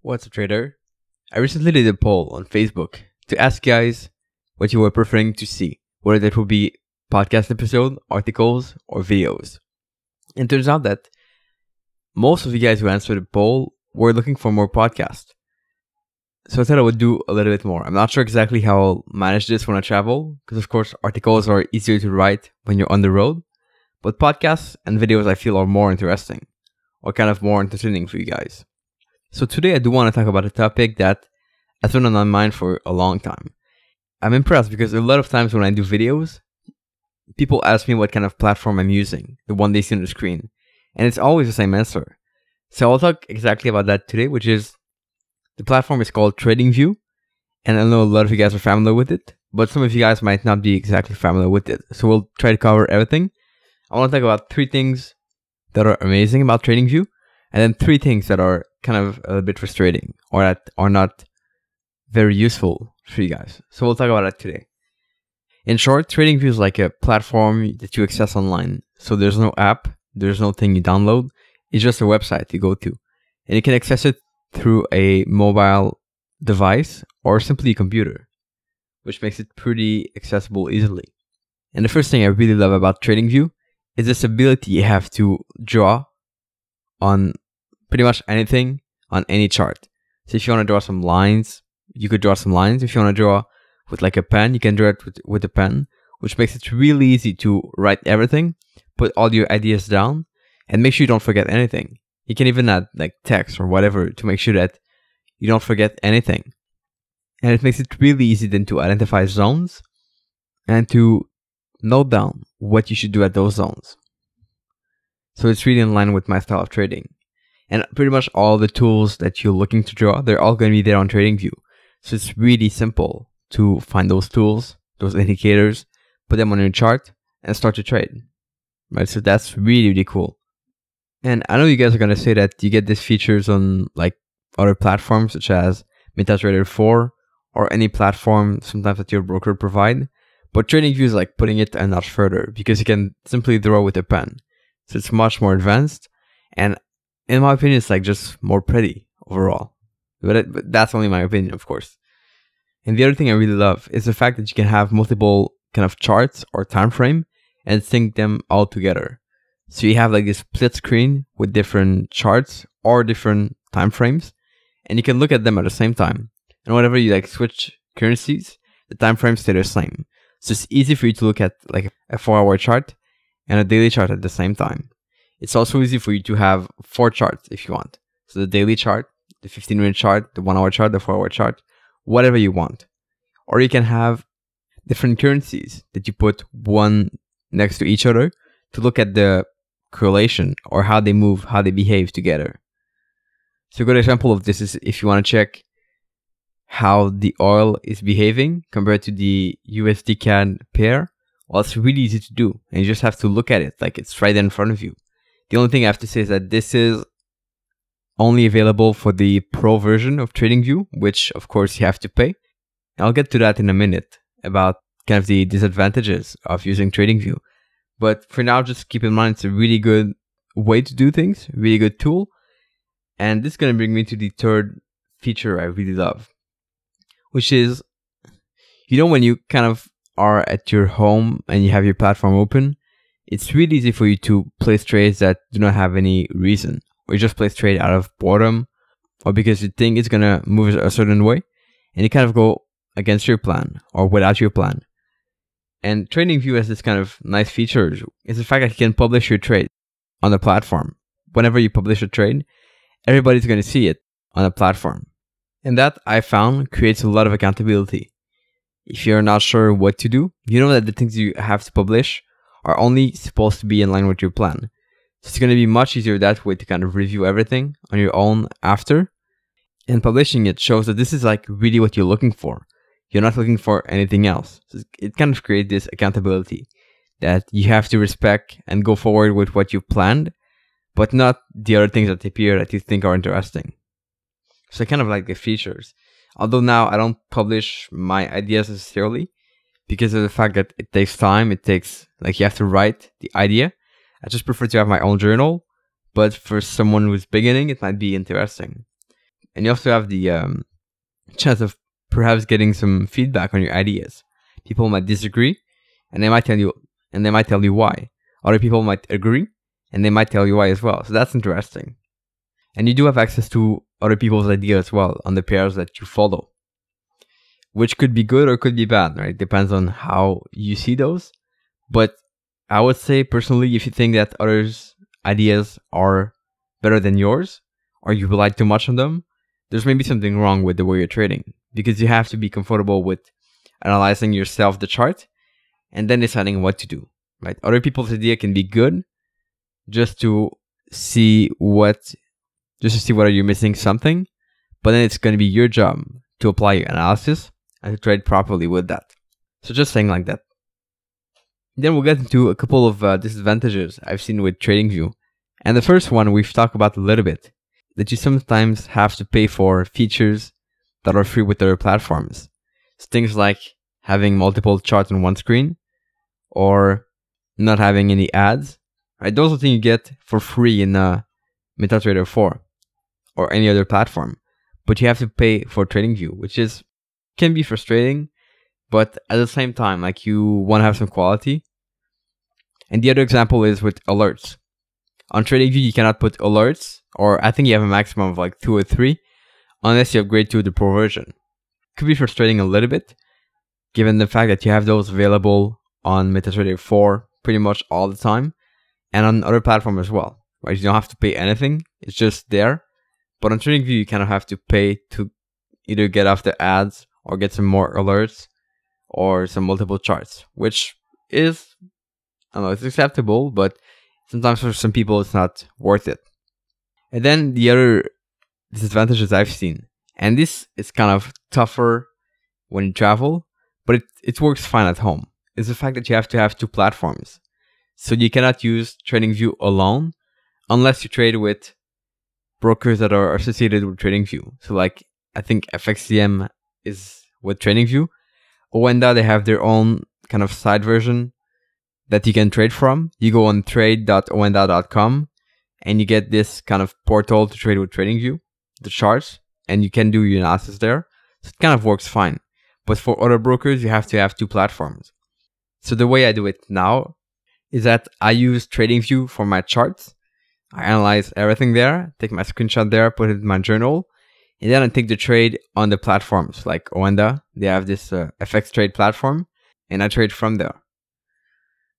What's up, trader? I recently did a poll on Facebook to ask you guys what you were preferring to see, whether that would be podcast episode, articles, or videos. And turns out that most of you guys who answered the poll were looking for more podcasts. So I thought I would do a little bit more. I'm not sure exactly how I'll manage this when I travel, because of course articles are easier to write when you're on the road, but podcasts and videos I feel are more interesting, or kind of more entertaining for you guys. So today I do want to talk about a topic that has been on my mind for a long time. I'm impressed because a lot of times when I do videos, people ask me what kind of platform I'm using, the one they see on the screen, and it's always the same answer. So I'll talk exactly about that today, which is the platform is called TradingView, and I know a lot of you guys are familiar with it, but some of you guys might not be exactly familiar with it. So we'll try to cover everything. I want to talk about three things that are amazing about TradingView, and then three things that are kind of a bit frustrating or that are not very useful for you guys. So we'll talk about that today. In short, TradingView is like a platform that you access online. So there's no app, there's no thing you download. It's just a website you go to. And you can access it through a mobile device or simply a computer, which makes it pretty accessible easily. And the first thing I really love about TradingView is this ability you have to draw on pretty much anything on any chart. So if you want to draw some lines, you could draw some lines. If you want to draw with like a pen, you can draw it with, with a pen, which makes it really easy to write everything, put all your ideas down, and make sure you don't forget anything. You can even add like text or whatever to make sure that you don't forget anything. And it makes it really easy then to identify zones and to note down what you should do at those zones. So it's really in line with my style of trading. And pretty much all the tools that you're looking to draw, they're all going to be there on TradingView. So it's really simple to find those tools, those indicators, put them on your chart, and start to trade. Right? So that's really, really cool. And I know you guys are going to say that you get these features on like other platforms such as MetaTrader 4 or any platform sometimes that your broker provide. But TradingView is like putting it a notch further because you can simply draw with a pen. So it's much more advanced. And in my opinion, it's like just more pretty overall. But, it, but that's only my opinion, of course. And the other thing I really love is the fact that you can have multiple kind of charts or time frame and sync them all together. So you have like this split screen with different charts or different time frames, and you can look at them at the same time. And whenever you like switch currencies, the time frames stay the same. So it's easy for you to look at like a four hour chart and a daily chart at the same time. It's also easy for you to have four charts if you want. So the daily chart, the 15 minute chart, the one hour chart, the four hour chart, whatever you want. Or you can have different currencies that you put one next to each other to look at the correlation or how they move, how they behave together. So a good example of this is if you want to check how the oil is behaving compared to the USD CAD pair, well, it's really easy to do. And you just have to look at it like it's right in front of you. The only thing I have to say is that this is only available for the pro version of TradingView, which of course you have to pay. I'll get to that in a minute about kind of the disadvantages of using TradingView. But for now, just keep in mind it's a really good way to do things, really good tool. And this is going to bring me to the third feature I really love, which is, you know, when you kind of are at your home and you have your platform open, it's really easy for you to place trades that do not have any reason, or you just place trade out of boredom, or because you think it's gonna move a certain way, and you kind of go against your plan or without your plan. And TradingView has this kind of nice feature is the fact that you can publish your trade on the platform. Whenever you publish a trade, everybody's to see it on the platform. And that I found creates a lot of accountability. If you're not sure what to do, you know that the things you have to publish are only supposed to be in line with your plan. So it's going to be much easier that way to kind of review everything on your own after. And publishing it shows that this is like really what you're looking for. You're not looking for anything else. So it kind of creates this accountability that you have to respect and go forward with what you planned, but not the other things that appear that you think are interesting. So kind of like the features. Although now I don't publish my ideas necessarily, because of the fact that it takes time. It takes like you have to write the idea. I just prefer to have my own journal, but for someone who's beginning, it might be interesting. and you also have the um, chance of perhaps getting some feedback on your ideas. People might disagree, and they might tell you, and they might tell you why. Other people might agree, and they might tell you why as well. So that's interesting. And you do have access to other people's ideas as well on the pairs that you follow, which could be good or could be bad, right? Depends on how you see those. But I would say personally, if you think that others' ideas are better than yours, or you rely too much on them, there's maybe something wrong with the way you're trading because you have to be comfortable with analyzing yourself the chart and then deciding what to do. Right? Other people's idea can be good just to see what just to see whether you're missing something, but then it's going to be your job to apply your analysis and to trade properly with that. So just saying like that. Then we'll get into a couple of uh, disadvantages I've seen with TradingView. And the first one we've talked about a little bit that you sometimes have to pay for features that are free with other platforms. It's things like having multiple charts on one screen or not having any ads. Right? Those are things you get for free in uh, MetaTrader 4 or any other platform. But you have to pay for TradingView, which is can be frustrating, but at the same time, like you want to have some quality. And the other example is with alerts. On TradingView, you cannot put alerts, or I think you have a maximum of like two or three, unless you upgrade to the Pro version. Could be frustrating a little bit, given the fact that you have those available on MetaTrader 4 pretty much all the time, and on other platforms as well. Right? You don't have to pay anything; it's just there. But on TradingView, you kind of have to pay to either get off the ads or get some more alerts or some multiple charts, which is I don't know, it's acceptable, but sometimes for some people it's not worth it. And then the other disadvantages I've seen, and this is kind of tougher when you travel, but it, it works fine at home, is the fact that you have to have two platforms. So you cannot use TradingView alone unless you trade with brokers that are associated with TradingView. So like I think FXCM is with TradingView. Oanda they have their own kind of side version that you can trade from. You go on trade.oanda.com and you get this kind of portal to trade with TradingView, the charts, and you can do your analysis there. So it kind of works fine. But for other brokers, you have to have two platforms. So the way I do it now is that I use TradingView for my charts. I analyze everything there, take my screenshot there, put it in my journal, and then I take the trade on the platforms like Oanda. They have this uh, FX trade platform, and I trade from there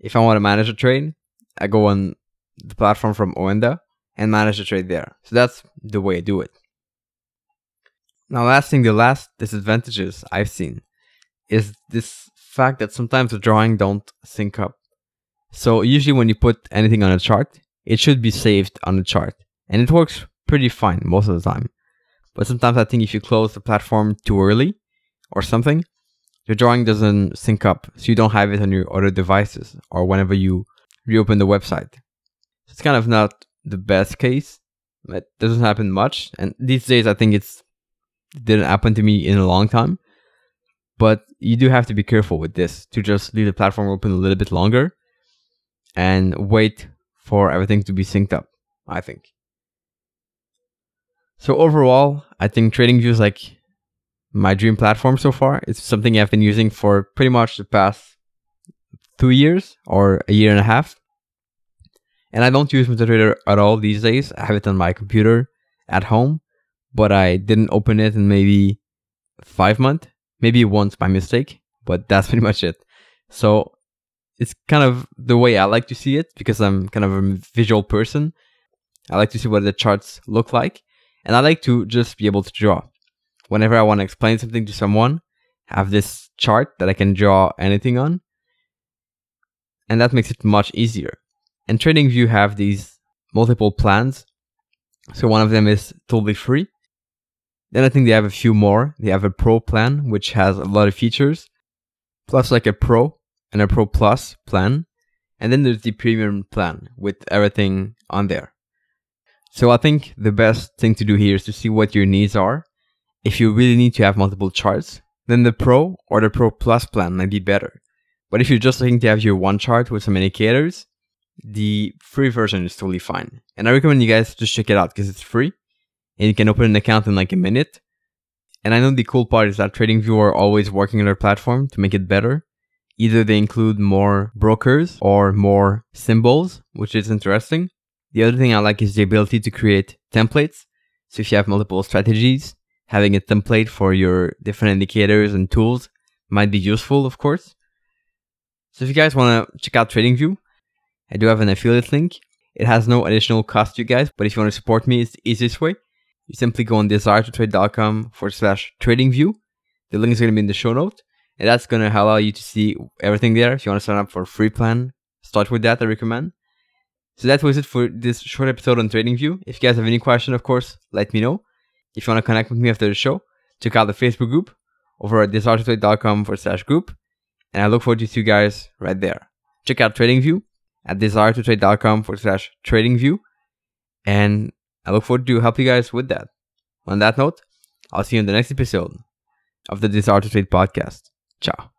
if I want to manage a trade, I go on the platform from Oanda and manage the trade there. So that's the way I do it. Now, last thing, the last disadvantages I've seen is this fact that sometimes the drawing don't sync up. So usually when you put anything on a chart, it should be saved on the chart. And it works pretty fine most of the time. But sometimes I think if you close the platform too early or something, your drawing doesn't sync up, so you don't have it on your other devices or whenever you reopen the website. So it's kind of not the best case. It doesn't happen much, and these days I think it's it didn't happen to me in a long time. But you do have to be careful with this to just leave the platform open a little bit longer and wait for everything to be synced up. I think. So overall, I think TradingView is like my dream platform so far. It's something I've been using for pretty much the past two years or a year and a half. And I don't use MetaTrader at all these days. I have it on my computer at home, but I didn't open it in maybe five months, maybe once by mistake, but that's pretty much it. So it's kind of the way I like to see it because I'm kind of a visual person. I like to see what the charts look like, and I like to just be able to draw whenever I want to explain something to someone, have this chart that I can draw anything on. And that makes it much easier. And TradingView have these multiple plans. So one of them is totally free. Then I think they have a few more. They have a pro plan, which has a lot of features, plus like a pro and a pro plus plan. And then there's the premium plan with everything on there. So I think the best thing to do here is to see what your needs are if you really need to have multiple charts, then the Pro or the Pro Plus plan might be better. But if you're just looking to have your one chart with some indicators, the free version is totally fine. And I recommend you guys just check it out because it's free and you can open an account in like a minute. And I know the cool part is that TradingView are always working on their platform to make it better. Either they include more brokers or more symbols, which is interesting. The other thing I like is the ability to create templates. So if you have multiple strategies, having a template for your different indicators and tools might be useful, of course. So if you guys want to check out TradingView, I do have an affiliate link. It has no additional cost to you guys, but if you want to support me, it's the easiest way. You simply go on desiretotrade.com forward slash tradingview. The link is going to be in the show note, and that's going to allow you to see everything there. If you want to sign up for a free plan, start with that, I recommend. So that was it for this short episode on TradingView. If you guys have any question, of course, let me know. If you want to connect with me after the show, check out the Facebook group over at desiretotrade.com forward slash group. And I look forward to see you guys right there. Check out TradingView at desiretotrade.com forward slash tradingview. And I look forward to help you guys with that. On that note, I'll see you in the next episode of the Desire to Trade podcast. Ciao.